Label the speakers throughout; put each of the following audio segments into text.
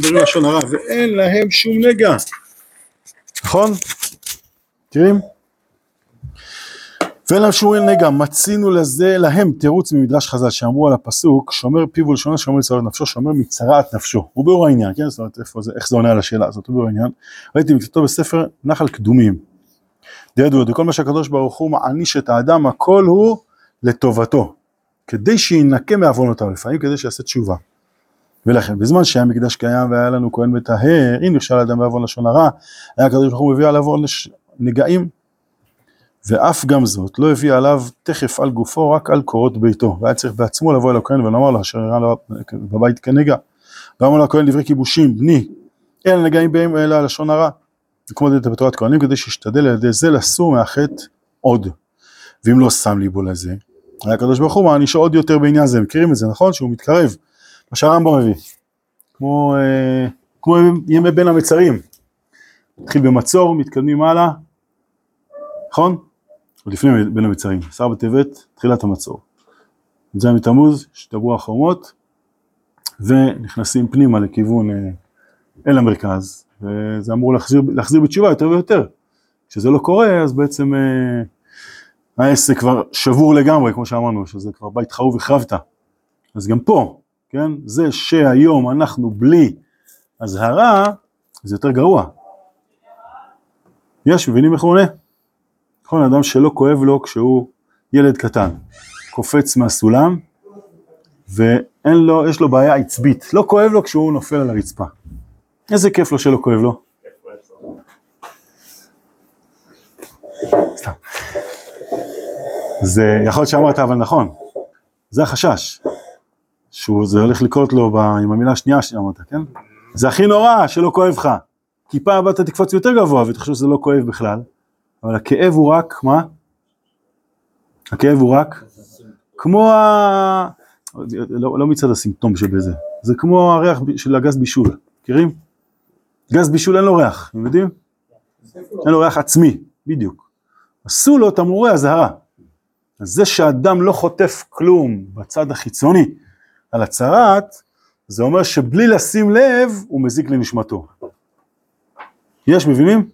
Speaker 1: מדברים לשון הרע, ואין להם שום נגע. נכון? מכירים? ואין להם שום נגע, מצינו לזה להם תירוץ ממדרש חז"ל שאמרו על הפסוק, שומר פיו ולשונו שומר מצרת נפשו, שומר מצרעת נפשו. הוא ביאור העניין, כן? זאת אומרת, זה, איך זה עונה על השאלה הזאת, הוא ביאור העניין. ראיתי מכתוב בספר נחל קדומים. דיידו, כל מה שהקדוש ברוך הוא מעניש את האדם, הכל הוא לטובתו. כדי שינקה מעוונותיו, לפעמים כדי שיעשה תשובה. ולכן, בזמן שהיה מקדש קיים והיה לנו כהן מטהר, אם נכשל אדם בעוון לשון הרע, היה הקדוש ברוך הוא מביא עליו עונש נגעים, ואף גם זאת לא הביא עליו תכף על גופו רק על קורות ביתו, והיה צריך בעצמו לבוא אל הכהן ולומר לו אשר הראה לו בבית כנגע. ואמר לו הכהן דברי כיבושים, בני, אין נגעים בהם אלא על לשון הרע. כמו דלת בתורת כהנים, כדי שישתדל על ידי זה לסור מהחטא עוד. ואם לא שם ליבו לזה, היה הקדוש ברוך הוא מענישו עוד יותר בעניין זה, מכירים את זה נכון? שהוא מתקרב, מה שהרמב"ם מביא, כמו, אה, כמו ימי בין המצרים, מתחיל במצור, מתקדמים הלאה, נכון? עוד לפני בין המצרים, עשר בטבת, תחילת המצור. י"ז בתמוז, השתברו החומות, ונכנסים פנימה לכיוון אה, אל המרכז, וזה אמור להחזיר, להחזיר בתשובה יותר ויותר. כשזה לא קורה, אז בעצם אה, העסק כבר שבור לגמרי, כמו שאמרנו, שזה כבר בית חרוב החרבת. אז גם פה, כן, זה שהיום אנחנו בלי אזהרה, זה יותר גרוע. יש, מבינים איך הוא עונה? נכון, אדם שלא כואב לו כשהוא ילד קטן, קופץ מהסולם, ואין לו, יש לו בעיה עצבית, לא כואב לו כשהוא נופל על הרצפה. איזה כיף לו שלא כואב לו. סתם. זה יכול להיות שאמרת אבל נכון, זה החשש, שזה הולך לקרות לו עם המילה השנייה שאמרת, כן? זה הכי נורא שלא כואב לך, כי פעם הבאה אתה תקפוץ יותר גבוה ותחשוב שזה לא כואב בכלל, אבל הכאב הוא רק, מה? הכאב הוא רק כמו ה... לא, לא מצד הסימפטום שבזה, זה כמו הריח של הגז בישול, מכירים? גז בישול אין לו ריח, אתם יודעים? אין לו ריח עצמי, בדיוק. עשו לו תמרורי אזהרה. אז זה שאדם לא חוטף כלום בצד החיצוני על הצהרת, זה אומר שבלי לשים לב הוא מזיק לנשמתו. יש, מבינים?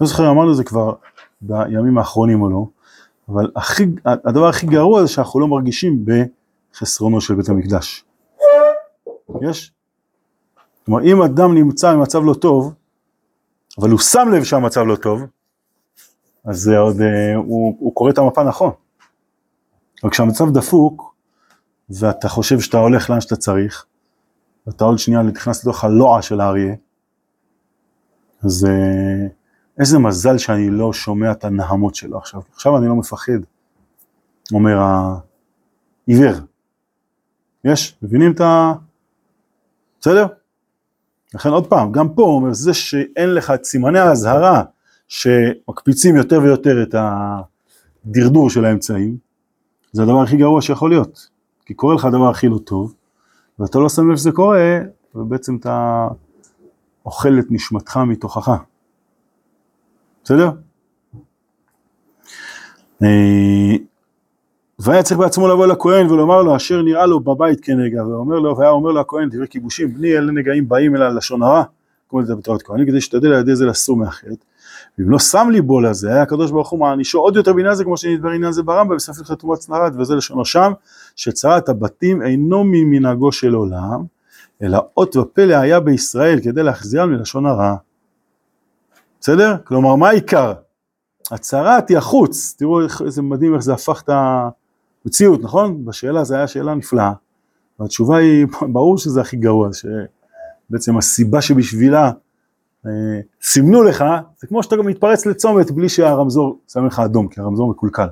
Speaker 1: לא זוכר, אמרנו את זה כבר בימים האחרונים או לא, אבל הכי, הדבר הכי גרוע זה שאנחנו לא מרגישים בחסרונו של בית המקדש. יש? כלומר, אם אדם נמצא במצב לא טוב, אבל הוא שם לב שהמצב לא טוב, אז זה עוד, אה, הוא, הוא קורא את המפה נכון. אבל כשהמצב דפוק, ואתה חושב שאתה הולך לאן שאתה צריך, ואתה עוד שנייה נכנס לתוך הלוע של האריה, אז אה, איזה מזל שאני לא שומע את הנהמות שלו עכשיו. עכשיו אני לא מפחד, אומר העיוור. יש? מבינים את ה... בסדר? לכן עוד פעם, גם פה הוא אומר, זה שאין לך את סימני האזהרה שמקפיצים יותר ויותר את הדרדור של האמצעים, זה הדבר הכי גרוע שיכול להיות. כי קורה לך הדבר הכי לא טוב, ואתה לא שם לב שזה קורה, ובעצם אתה אוכל את נשמתך מתוכך. בסדר? אה, והיה צריך בעצמו לבוא לכהן ולומר לו אשר נראה לו בבית כנגע, ואומר לו, והיה אומר לו הכהן דברי כיבושים, בני אלה נגעים באים אלא לשון הרע, כמו זה בתורת כהנים, כדי שתדע על ידי זה לסור מהחטא. ואם לא שם ליבו לזה, היה הקדוש ברוך הוא מענישו עוד יותר בעניין זה, כמו שנדבר עניין זה ברמב"ם, בספר חתומת צנרת, וזה לשונו שם, שצרת הבתים אינו ממנהגו של עולם, אלא אות ופלא היה בישראל כדי להחזירם מלשון הרע. בסדר? כלומר, מה העיקר? הצהרת היא החוץ, תראו איזה מדהים איך זה הפך את המציאות, נכון? בשאלה זו הייתה שאלה נפלאה, והתשובה היא, ברור שזה הכי גרוע, שבעצם הסיבה שבשבילה סימנו לך, זה כמו שאתה גם מתפרץ לצומת בלי שהרמזור שם לך אדום, כי הרמזור מקולקל.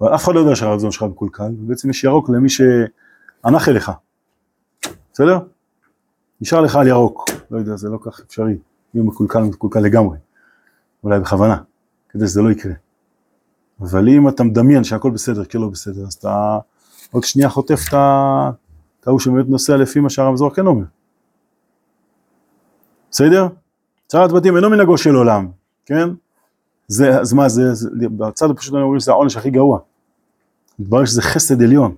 Speaker 1: אבל אף אחד לא יודע שהרמזור שלך מקולקל, ובעצם יש ירוק למי שענך אליך, בסדר? נשאר לך על ירוק, לא יודע, זה לא כך אפשרי, יהיה מקולקל, מקולקל לגמרי. אולי בכוונה, כדי שזה לא יקרה. אבל אם אתה מדמיין שהכל בסדר, כן לא בסדר, אז אתה עוד שנייה חוטף את ההוא שבאמת נוסע לפי מה שהרמזור כן אומר. בסדר? צרת בתים אינו מנהגו של עולם, כן? זה, אז מה זה, זה בצד הפשוט אני אומר שזה העונש הכי גרוע. מתברר שזה חסד עליון,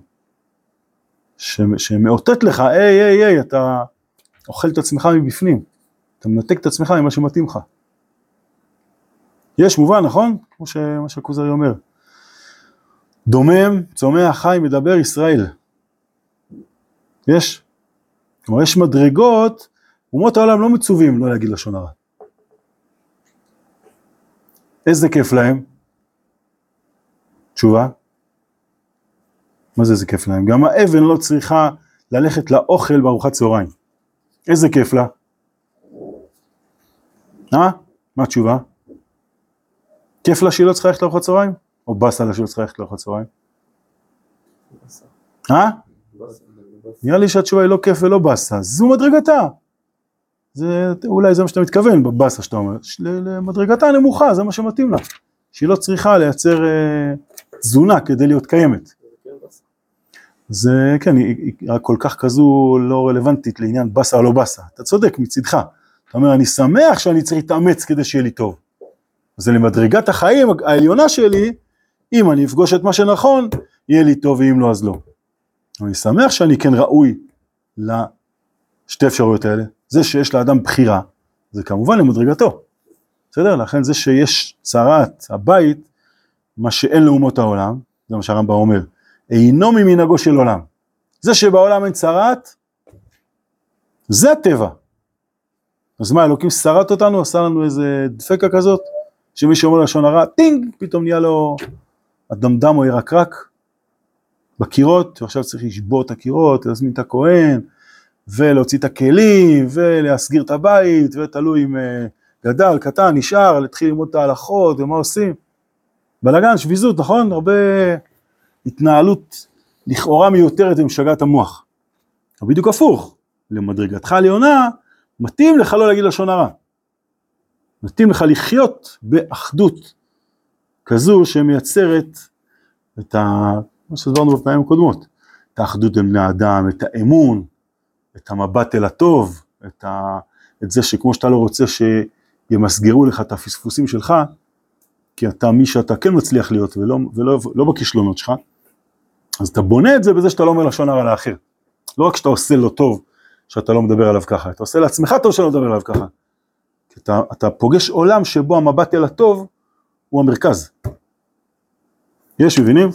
Speaker 1: שמאותת לך, היי היי היי, אתה אוכל את עצמך מבפנים, אתה מנתק את עצמך ממה שמתאים לך. יש מובן, נכון? כמו שמה שהכוזרי אומר. דומם, צומח, חי, מדבר ישראל. יש. כלומר, יש מדרגות, אומות העולם לא מצווים לא להגיד לשון הרע. איזה כיף להם? תשובה? מה זה איזה כיף להם? גם האבן לא צריכה ללכת לאוכל בארוחת צהריים. איזה כיף לה? אה? מה התשובה? כיף לה שהיא לא צריכה ללכת לארוחת צהריים? או באסה לה שהיא לא צריכה ללכת לארוחת צהריים? אה? נראה לי שהתשובה היא לא כיף ולא באסה, זו מדרגתה. זה, אולי זה מה שאתה מתכוון בבאסה שאתה אומר, למדרגתה הנמוכה, זה מה שמתאים לה. שהיא לא צריכה לייצר אה, תזונה כדי להיות קיימת. זה כן, היא, היא כל כך כזו לא רלוונטית לעניין באסה או לא באסה. אתה צודק מצידך. אתה אומר, אני שמח שאני צריך להתאמץ כדי שיהיה לי טוב. זה למדרגת החיים העליונה שלי, אם אני אפגוש את מה שנכון, יהיה לי טוב, ואם לא, אז לא. אני שמח שאני כן ראוי לשתי אפשרויות האלה. זה שיש לאדם בחירה, זה כמובן למדרגתו. בסדר? לכן זה שיש צרת הבית, מה שאין לאומות העולם, זה מה שהרמב"ם אומר, אינו ממנהגו של עולם. זה שבעולם אין צרת, זה הטבע. אז מה, אלוקים שרט אותנו, עשה לנו איזה דפקה כזאת, שמי שאומר לשון הרע, טינג, פתאום נהיה לו אדמדם או ירקרק בקירות, ועכשיו צריך לשבור את הקירות, להזמין את הכהן, ולהוציא את הכלים, ולהסגיר את הבית, ותלוי אם אה, גדל, קטן, נשאר, להתחיל ללמוד את ההלכות, ומה עושים. בלאגן, שביזות, נכון? הרבה התנהלות לכאורה מיותרת ומשגעת המוח. אבל בדיוק הפוך, למדרגתך העליונה, מתאים לך לא להגיד לשון הרע. מתאים לך לחיות באחדות כזו שמייצרת את ה... מה שדברנו בפעמים הקודמות, את האחדות בין בני האדם, את האמון, את המבט אל הטוב, את, ה... את זה שכמו שאתה לא רוצה שימסגרו לך את הפספוסים שלך, כי אתה מי שאתה כן מצליח להיות ולא, ולא לא בכישלונות שלך, אז אתה בונה את זה בזה שאתה לא אומר לשון הרע לאחר. לא רק שאתה עושה לו טוב, שאתה לא מדבר עליו ככה, אתה עושה לעצמך טוב שאתה לא מדבר עליו ככה. כי אתה, אתה פוגש עולם שבו המבט אל הטוב הוא המרכז. יש, מבינים?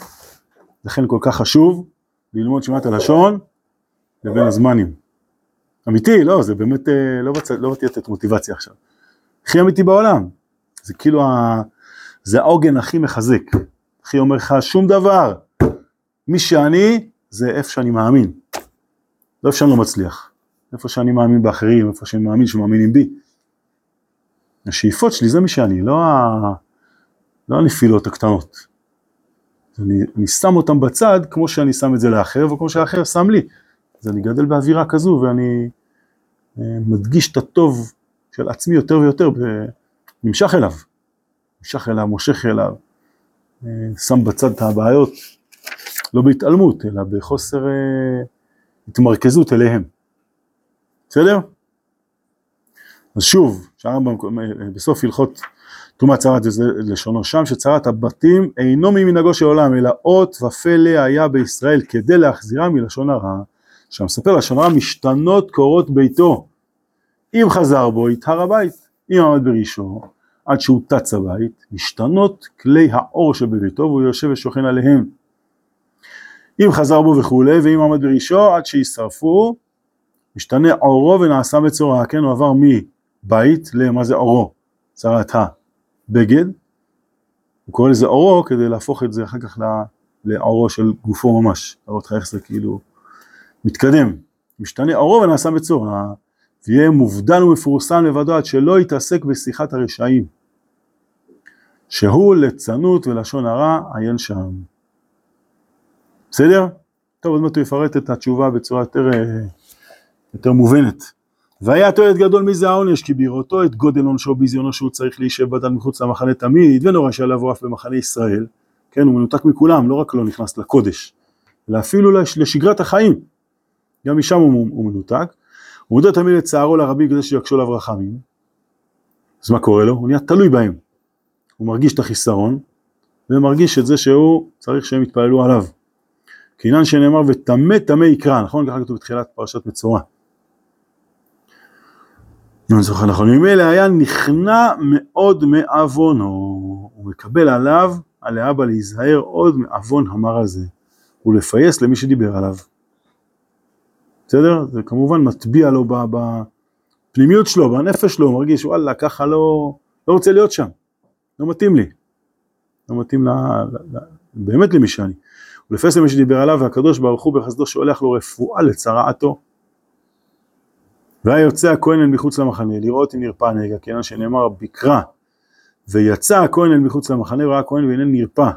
Speaker 1: לכן כל כך חשוב ללמוד שמעת הלשון לבין הזמנים. אמיתי, לא, זה באמת, אה, לא, בצ... לא באתי לתת מוטיבציה עכשיו. הכי אמיתי בעולם. זה כאילו, ה... זה העוגן הכי מחזק. הכי אומר לך שום דבר. מי שאני, זה איפה שאני מאמין. לא איפה שאני לא מצליח. איפה שאני מאמין באחרים, איפה שאני מאמין שמאמינים בי. השאיפות שלי זה מי שאני, לא, ה... לא הנפילות הקטנות. אני, אני שם אותם בצד כמו שאני שם את זה לאחר וכמו שהאחר שם לי. אז אני גדל באווירה כזו ואני אה, מדגיש את הטוב של עצמי יותר ויותר, ונמשך אליו, נמשך אליו, מושך אליו, אה, שם בצד את הבעיות, לא בהתעלמות, אלא בחוסר אה, התמרכזות אליהם. בסדר? אז שוב, שהרמב"ם בסוף הלכות טומאת צרת לשונו שם, שצרת הבתים אינו ממנהגו של עולם, אלא אות ופלא היה בישראל כדי להחזירם מלשון הרע. שהמספר הרע משתנות קורות ביתו. אם חזר בו, יטהר הבית. אם עמד בראשו, עד שהוא טץ הבית, משתנות כלי האור שבביתו והוא יושב ושוכן עליהם. אם חזר בו וכולי, ואם עמד בראשו, עד שישרפו, משתנה עורו ונעשה מצורע, כן, הוא עבר מבית למה זה עורו, צרת הבגד, הוא קורא לזה עורו כדי להפוך את זה אחר כך לעורו של גופו ממש, להראות לך איך זה כאילו מתקדם, משתנה עורו ונעשה מצורע, ויהיה מובדל ומפורסם לבדו עד שלא יתעסק בשיחת הרשעים, שהוא ליצנות ולשון הרע עיין שם. בסדר? טוב, עוד מעט הוא יפרט את התשובה בצורה יותר, אה, יותר מובנת. והיה תועלת גדול מזה העונש, כי בראותו את גודל עונשו ביזיונו שהוא צריך להישב בדל מחוץ למחנה תמיד, ונורא שעליו אף במחנה ישראל, כן, הוא מנותק מכולם, לא רק לא נכנס לקודש, אלא אפילו לשגרת החיים, גם משם הוא, הוא מנותק, הוא מודה תמיד את צערו לרבים כדי שיקשו עליו רחמים, אז מה קורה לו? הוא נהיה תלוי בהם, הוא מרגיש את החיסרון, ומרגיש את זה שהוא צריך שהם יתפללו עליו. כעניין שנאמר וטמא טמא יקרא, נכון? ככה כתוב בתחילת פרשת מצורע. אם אני זוכר נכון, ממילא היה נכנע מאוד מעוונו, הוא מקבל עליו, על האבא להיזהר עוד מעוון המר הזה, ולפייס למי שדיבר עליו. בסדר? זה כמובן מטביע לו בפנימיות שלו, בנפש שלו, הוא מרגיש וואלה ככה לא, לא רוצה להיות שם, לא מתאים לי, לא מתאים ל, ל, ל, באמת למי שאני. ולפייס למי שדיבר עליו, והקדוש ברוך הוא בחסדו שולח לו רפואה לצרעתו. והיה יוצא הכהן אל מחוץ למחנה, לראות אם נרפא נגע, כיוון שנאמר בקרא, ויצא הכהן אל מחוץ למחנה, ראה הכהן והנה נרפא.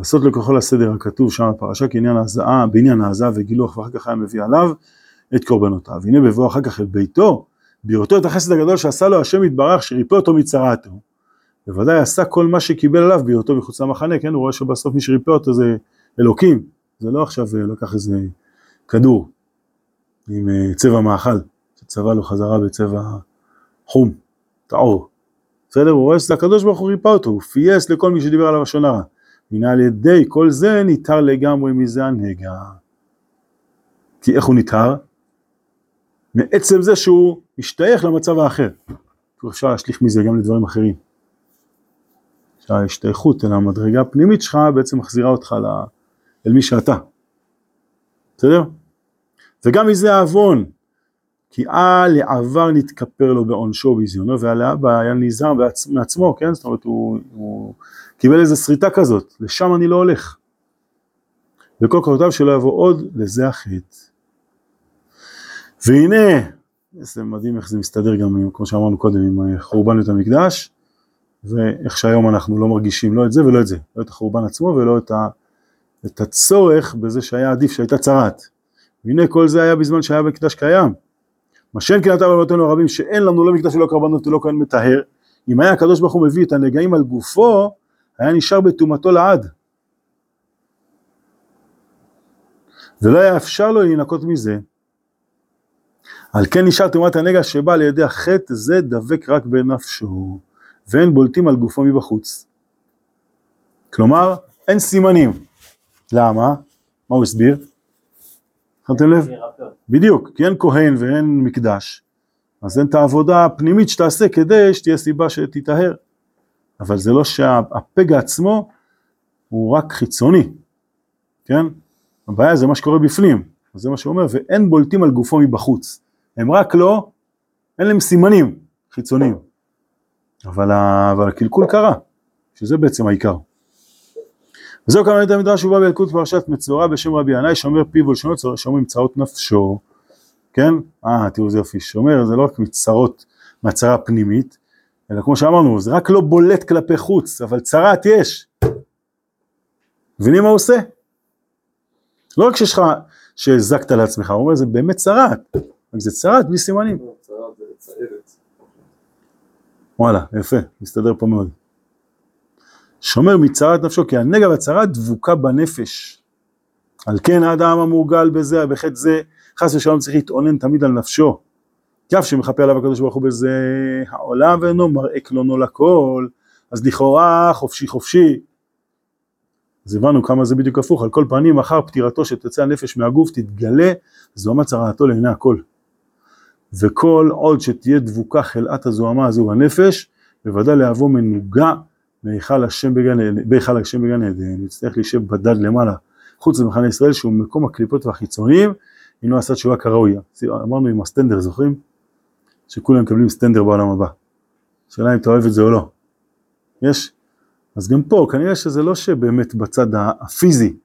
Speaker 1: לעשות לו ככל הסדר הכתוב שם בפרשה כעניין ההזעה, בעניין ההזעה וגילוח, ואחר כך היה מביא עליו את קורבנותיו. הנה בבוא אחר כך אל ביתו, בראותו את החסד הגדול שעשה לו השם יתברך, שריפא אותו מצרעתו. בוודאי עשה כל מה שקיבל עליו בהיותו מחוץ למחנה, כן, הוא רואה שבסוף מי שריפא אותו זה אלוקים, זה לא עכשיו אה, לקח איזה כדור עם אה, צבע מאכל, שצבע לו חזרה בצבע חום, טהור. בסדר? הוא רואה שזה הקדוש ברוך הוא ריפא אותו, הוא פייס לכל מי שדיבר עליו לשון הרע. הנה על ידי כל זה ניתר לגמרי מזה הנגע. כי איך הוא ניתר? מעצם זה שהוא משתייך למצב האחר. אפשר להשליך מזה גם לדברים אחרים. שההשתייכות אל המדרגה הפנימית שלך בעצם מחזירה אותך. אל מי שאתה. בסדר? וגם מזה העוון, כי על העבר נתכפר לו בעונשו ובזיונו, ועל האבא היה נזהר מעצמו, כן? זאת אומרת, הוא, הוא קיבל איזו שריטה כזאת, לשם אני לא הולך. וכל קורותיו שלא יבוא עוד, לזה החטא. והנה, זה מדהים איך זה מסתדר גם, כמו שאמרנו קודם, עם חורבן בית המקדש, ואיך שהיום אנחנו לא מרגישים לא את זה ולא את זה, לא את החורבן עצמו ולא את, ה, את הצורך בזה שהיה עדיף שהייתה צרת. והנה כל זה היה בזמן שהיה מקדש קיים. מה שאין כן אתה ואבותינו הרבים שאין לנו לא מקדש ולא קרבנות ולא כהן מטהר, אם היה הקדוש ברוך הוא מביא את הנגעים על גופו, היה נשאר בטומאתו לעד. ולא היה אפשר לו להינקות מזה. על כן נשאר טומאת הנגע שבא על ידי החטא זה דבק רק בנפשו, ואין בולטים על גופו מבחוץ. כלומר, אין סימנים. למה? מה הוא הסביר? שמתם לב? בדיוק, כי אין כהן ואין מקדש, אז אין את העבודה הפנימית שתעשה כדי שתהיה סיבה שתיטהר. אבל זה לא שהפגע עצמו הוא רק חיצוני, כן? הבעיה זה מה שקורה בפנים, זה מה שהוא אומר, ואין בולטים על גופו מבחוץ. הם רק לא, אין להם סימנים חיצוניים. אבל, אבל הקלקול קרה, שזה בעצם העיקר. וזהו כמה את המדרש ובא באלקוט פרשת מצורע בשם רבי ינאי שומר פיו ולשונו שומרים צרות נפשו, כן? אה תראו איזה יופי, שומר זה לא רק מצרות מהצרה פנימית, אלא כמו שאמרנו זה רק לא בולט כלפי חוץ, אבל צרת יש. מבינים מה הוא עושה? לא רק שיש לך, שהזקת לעצמך, הוא אומר זה באמת צרת, רק זה צרת בלי סימנים. וואלה, יפה, מסתדר פה מאוד. שומר מצרת נפשו, כי הנגע והצרה דבוקה בנפש. על כן האדם המורגל בזה, בחטא זה, חס ושלום צריך להתאונן תמיד על נפשו. כי אף שמכפה עליו הקדוש ברוך הוא בזה, העולם ואינו מראה קלונו לכל, אז לכאורה חופשי חופשי. אז הבנו כמה זה בדיוק הפוך, על כל פנים אחר פטירתו שתצא הנפש מהגוף תתגלה זוהמה צרעתו לעיני הכל. וכל עוד שתהיה דבוקה חלאת הזוהמה הזו בנפש, בוודאי להבוא מנוגע בהיכל השם בגן עדן, בהיכל השם בגן עדן, יצטרך להישב בדד למעלה, חוץ למחנה ישראל שהוא מקום הקליפות והחיצוניים, אם לא עשה תשובה כראוי. אמרנו עם הסטנדר, זוכרים? שכולם מקבלים סטנדר בעולם הבא. השאלה אם אתה אוהב את זה או לא. יש? אז גם פה, כנראה שזה לא שבאמת בצד הפיזי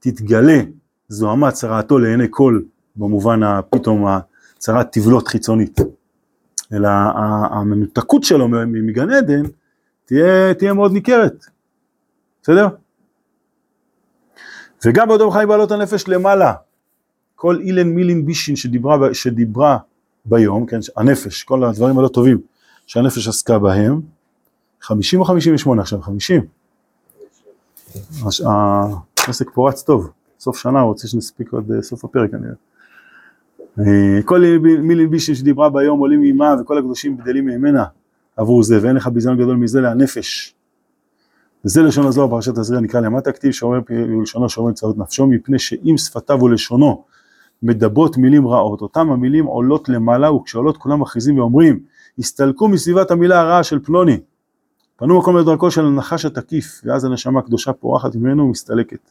Speaker 1: תתגלה זוהמה צרעתו לעיני כל, במובן הפתאום הצרת תבלות חיצונית, אלא המנותקות שלו מגן עדן תהיה, תהיה מאוד ניכרת, בסדר? וגם באותו חי בעלות הנפש למעלה, כל אילן מילין בישין שדיברה, שדיברה ביום, כן, הנפש, כל הדברים הלא טובים שהנפש עסקה בהם, 50 או 58 עכשיו, 50. העסק פה רץ טוב, סוף שנה, רוצה שנספיק עד אה, סוף הפרק כנראה. אה, כל מילין בישין שדיברה ביום עולים עימה וכל הקדושים גדלים ממנה עבור זה, ואין לך ביזיון גדול מזה להנפש. וזה לשון הזוהר פרשת תזריע נקרא למטה כתיב שאומר ולשונו שאומר צרות נפשו מפני שאם שפתיו ולשונו מדברות מילים רעות, אותם המילים עולות למעלה וכשעולות כולם מכריזים ואומרים הסתלקו מסביבת המילה הרעה של פלוני פנו מקום לדרכו של הנחש התקיף ואז הנשמה הקדושה פורחת ממנו ומסתלקת.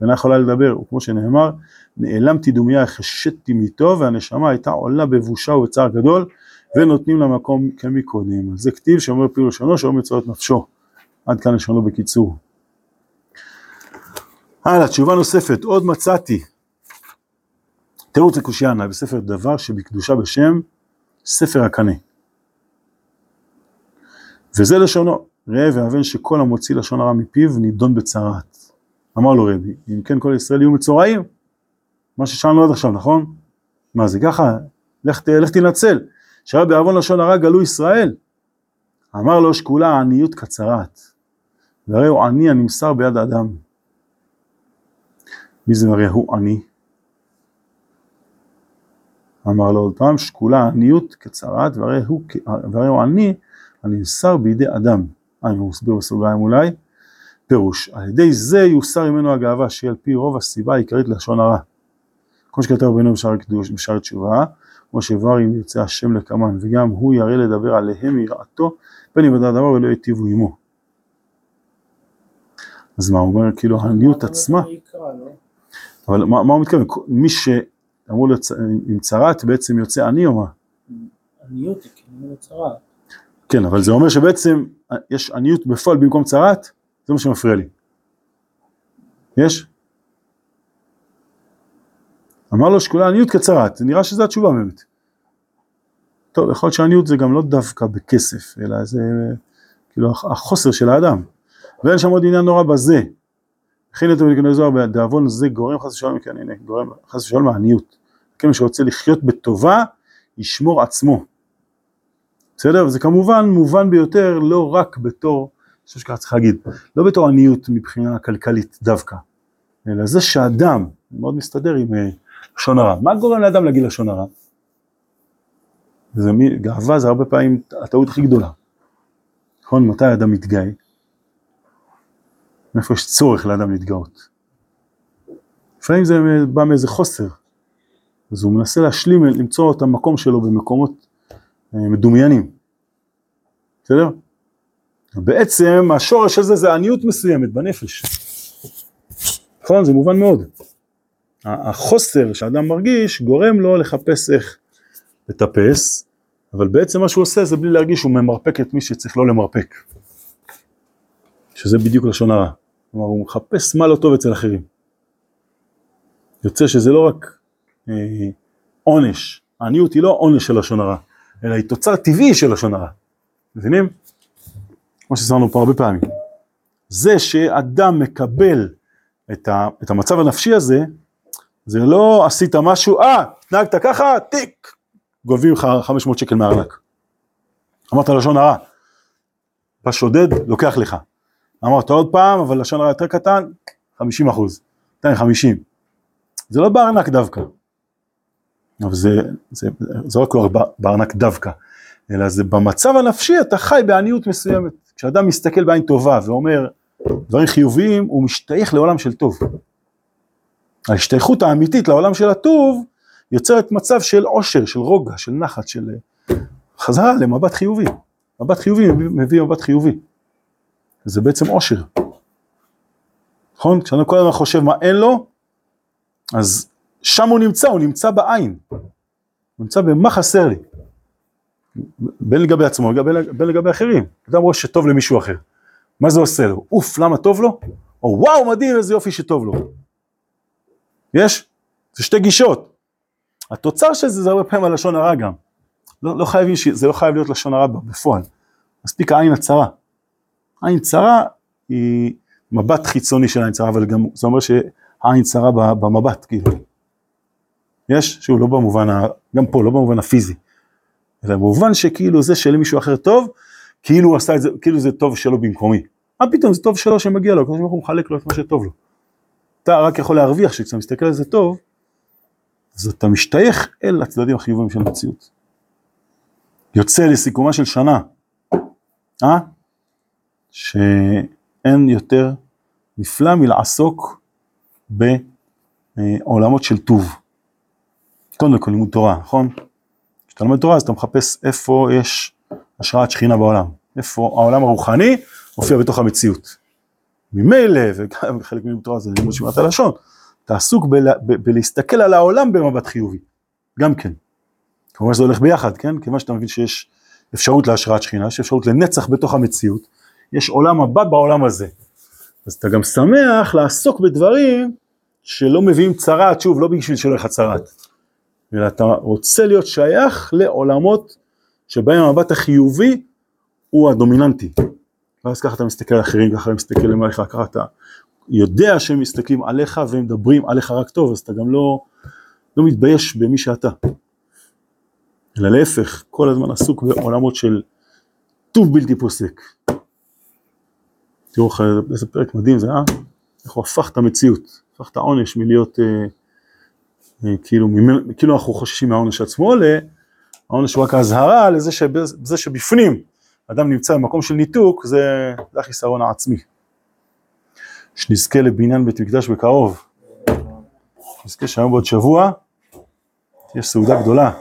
Speaker 1: ואינה יכולה לדבר וכמו שנאמר נעלמתי דומיה החשתי מיתו והנשמה הייתה עולה בבושה ובצער גדול ונותנים לה מקום כמקודם זה כתיב שאומר פי לשונו שאומר מצוות נפשו עד כאן לשונו בקיצור הלאה, תשובה נוספת, עוד מצאתי תירוץ לקושיאנה בספר דבר שבקדושה בשם ספר הקנה. וזה לשונו, ראה והבן שכל המוציא לשון הרע מפיו נידון בצרת. אמר לו רבי, אם כן כל ישראל יהיו מצורעים, מה ששאלנו עד עכשיו, נכון? מה זה ככה? לך, לך תנצל, שהיה בעוון לשון הרע גלו ישראל. אמר לו שקולה עניות קצרת, והרי הוא עני הנמסר ביד האדם. מי זה הרי הוא עני? אמר לו עוד פעם, שקולה עניות כצרת, והרי הוא, והרי הוא עני הנמסר בידי אדם. אה, הוא מסביר בסוגריים אולי. פירוש, על ידי זה יוסר ממנו הגאווה שהיא על פי רוב הסיבה העיקרית ללשון הרע. כמו שכתב רבינו בשער בשער תשובה, כמו שהבהר אם ירצה השם לקמן, וגם הוא יראה לדבר עליהם יראתו, פן יוודע דבר ולא יטיבו עמו. אז מה הוא אומר, כאילו העניות עצמה, אבל מה, מה הוא מתכוון, מי שאמור להיות עם צרת בעצם יוצא עני או מה?
Speaker 2: עניות היא כאילו צרת.
Speaker 1: כן, אבל זה אומר שבעצם יש עניות בפועל במקום צרת, זה מה שמפריע לי. יש? אמר לו שכולה עניות כצרת, נראה שזו התשובה באמת. טוב, יכול להיות שעניות זה גם לא דווקא בכסף, אלא זה כאילו החוסר של האדם. ואין שם עוד עניין נורא בזה. הכין את המלכי זוהר בעוון זה גורם חס ושלום, כן הנה, גורם חס ושלום מעניות. כן, מי שרוצה לחיות בטובה, ישמור עצמו. בסדר? וזה כמובן מובן ביותר לא רק בתור, אני חושב שככה צריך להגיד, לא בתור עניות מבחינה כלכלית דווקא, אלא זה שאדם, מאוד מסתדר עם אה, לשון הרע. מה גורם לאדם להגיד לשון הרע? זה מי, גאווה זה הרבה פעמים הטעות הכי גדולה. נכון? מתי האדם מתגאה? מאיפה יש צורך לאדם להתגאות? לפעמים זה בא מאיזה חוסר, אז הוא מנסה להשלים, למצוא את המקום שלו במקומות אה, מדומיינים, בסדר? בעצם השורש הזה זה עניות מסוימת בנפש, נכון? זה מובן מאוד. החוסר שאדם מרגיש גורם לו לחפש איך לטפס, אבל בעצם מה שהוא עושה זה בלי להרגיש שהוא ממרפק את מי שצריך לא למרפק. שזה בדיוק לשון הרע. כלומר הוא מחפש מה לא טוב אצל אחרים. יוצא שזה לא רק אה, עונש, העניות היא לא עונש של לשון הרע, אלא היא תוצר טבעי של לשון הרע. מבינים? כמו שהסברנו פה הרבה פעמים. זה שאדם מקבל את, ה, את המצב הנפשי הזה, זה לא עשית משהו, אה, התנהגת ככה, טיק, גובים לך 500 שקל מהארנק. אמרת לשון הרע, בא שודד, לוקח לך. אמרת עוד פעם, אבל לשון הרע יותר קטן, 50 אחוז, 250. זה לא בארנק דווקא. אבל זה, זה, זה לא בארנק דווקא, אלא זה במצב הנפשי אתה חי בעניות מסוימת. כשאדם מסתכל בעין טובה ואומר דברים חיוביים, הוא משתייך לעולם של טוב. ההשתייכות האמיתית לעולם של הטוב יוצרת מצב של עושר, של רוגע, של נחת, של חזרה למבט חיובי. מבט חיובי מביא מבט חיובי. זה בעצם עושר. נכון? כשאני כל הזמן חושב מה אין לו, אז שם הוא נמצא, הוא נמצא בעין. הוא נמצא במה חסר לי. בין לגבי עצמו, בין לגבי אחרים. אדם רואה שטוב למישהו אחר. מה זה עושה לו? אוף, למה טוב לו? או וואו, מדהים, איזה יופי שטוב לו. יש? זה שתי גישות. התוצר של זה זה הרבה פעמים הלשון הרע גם. לא, לא חייבים, זה לא חייב להיות לשון הרע בפועל. מספיק העין הצרה. עין צרה היא מבט חיצוני של עין צרה, אבל גם זה אומר שהעין צרה במבט, כאילו. יש? שוב, לא במובן, ה... גם פה, לא במובן הפיזי. אלא במובן שכאילו זה שלמישהו אחר טוב, כאילו הוא עשה את זה, כאילו זה טוב שלו במקומי. מה פתאום, זה טוב שלו שמגיע לו, כמו שהוא מחלק לו את מה שטוב לו. אתה רק יכול להרוויח שכשאתה מסתכל על זה טוב, אז אתה משתייך אל הצדדים החיוביים של המציאות. יוצא לסיכומה של שנה, אה? שאין יותר נפלא מלעסוק בעולמות של טוב. קודם כל לימוד תורה, נכון? כשאתה לומד תורה אז אתה מחפש איפה יש השראת שכינה בעולם, איפה העולם הרוחני מופיע בתוך המציאות. ממילא, וגם חלק מלימוד תורה זה לימוד שירת הלשון, אתה עסוק בלהסתכל על העולם במבט חיובי, גם כן. כמובן שזה הולך ביחד, כן? כיוון שאתה מבין שיש אפשרות להשראת שכינה, יש אפשרות לנצח בתוך המציאות, יש עולם הבא בעולם הזה. אז אתה גם שמח לעסוק בדברים שלא מביאים צרעת, שוב, לא בשביל שלא יהיה לך צרעת, אלא אתה רוצה להיות שייך לעולמות שבהם המבט החיובי הוא הדומיננטי. ואז ככה אתה מסתכל על אחרים, ככה אתה מסתכל למעלה, ככה אתה יודע שהם מסתכלים עליך והם מדברים עליך רק טוב, אז אתה גם לא, לא מתבייש במי שאתה. אלא להפך, כל הזמן עסוק בעולמות של טוב בלתי פוסק. תראו איזה פרק מדהים זה, אה? איך הוא הפך את המציאות, הפך את העונש מלהיות, אה, אה, כאילו, ממנו, כאילו אנחנו חוששים מהעונש עצמו, לעונש הוא רק האזהרה לזה שבזה שבפנים אדם נמצא במקום של ניתוק, זה, זה החיסרון העצמי. שנזכה לבניין בית מקדש בקרוב. נזכה שהיום בעוד שבוע תהיה סעודה גדולה.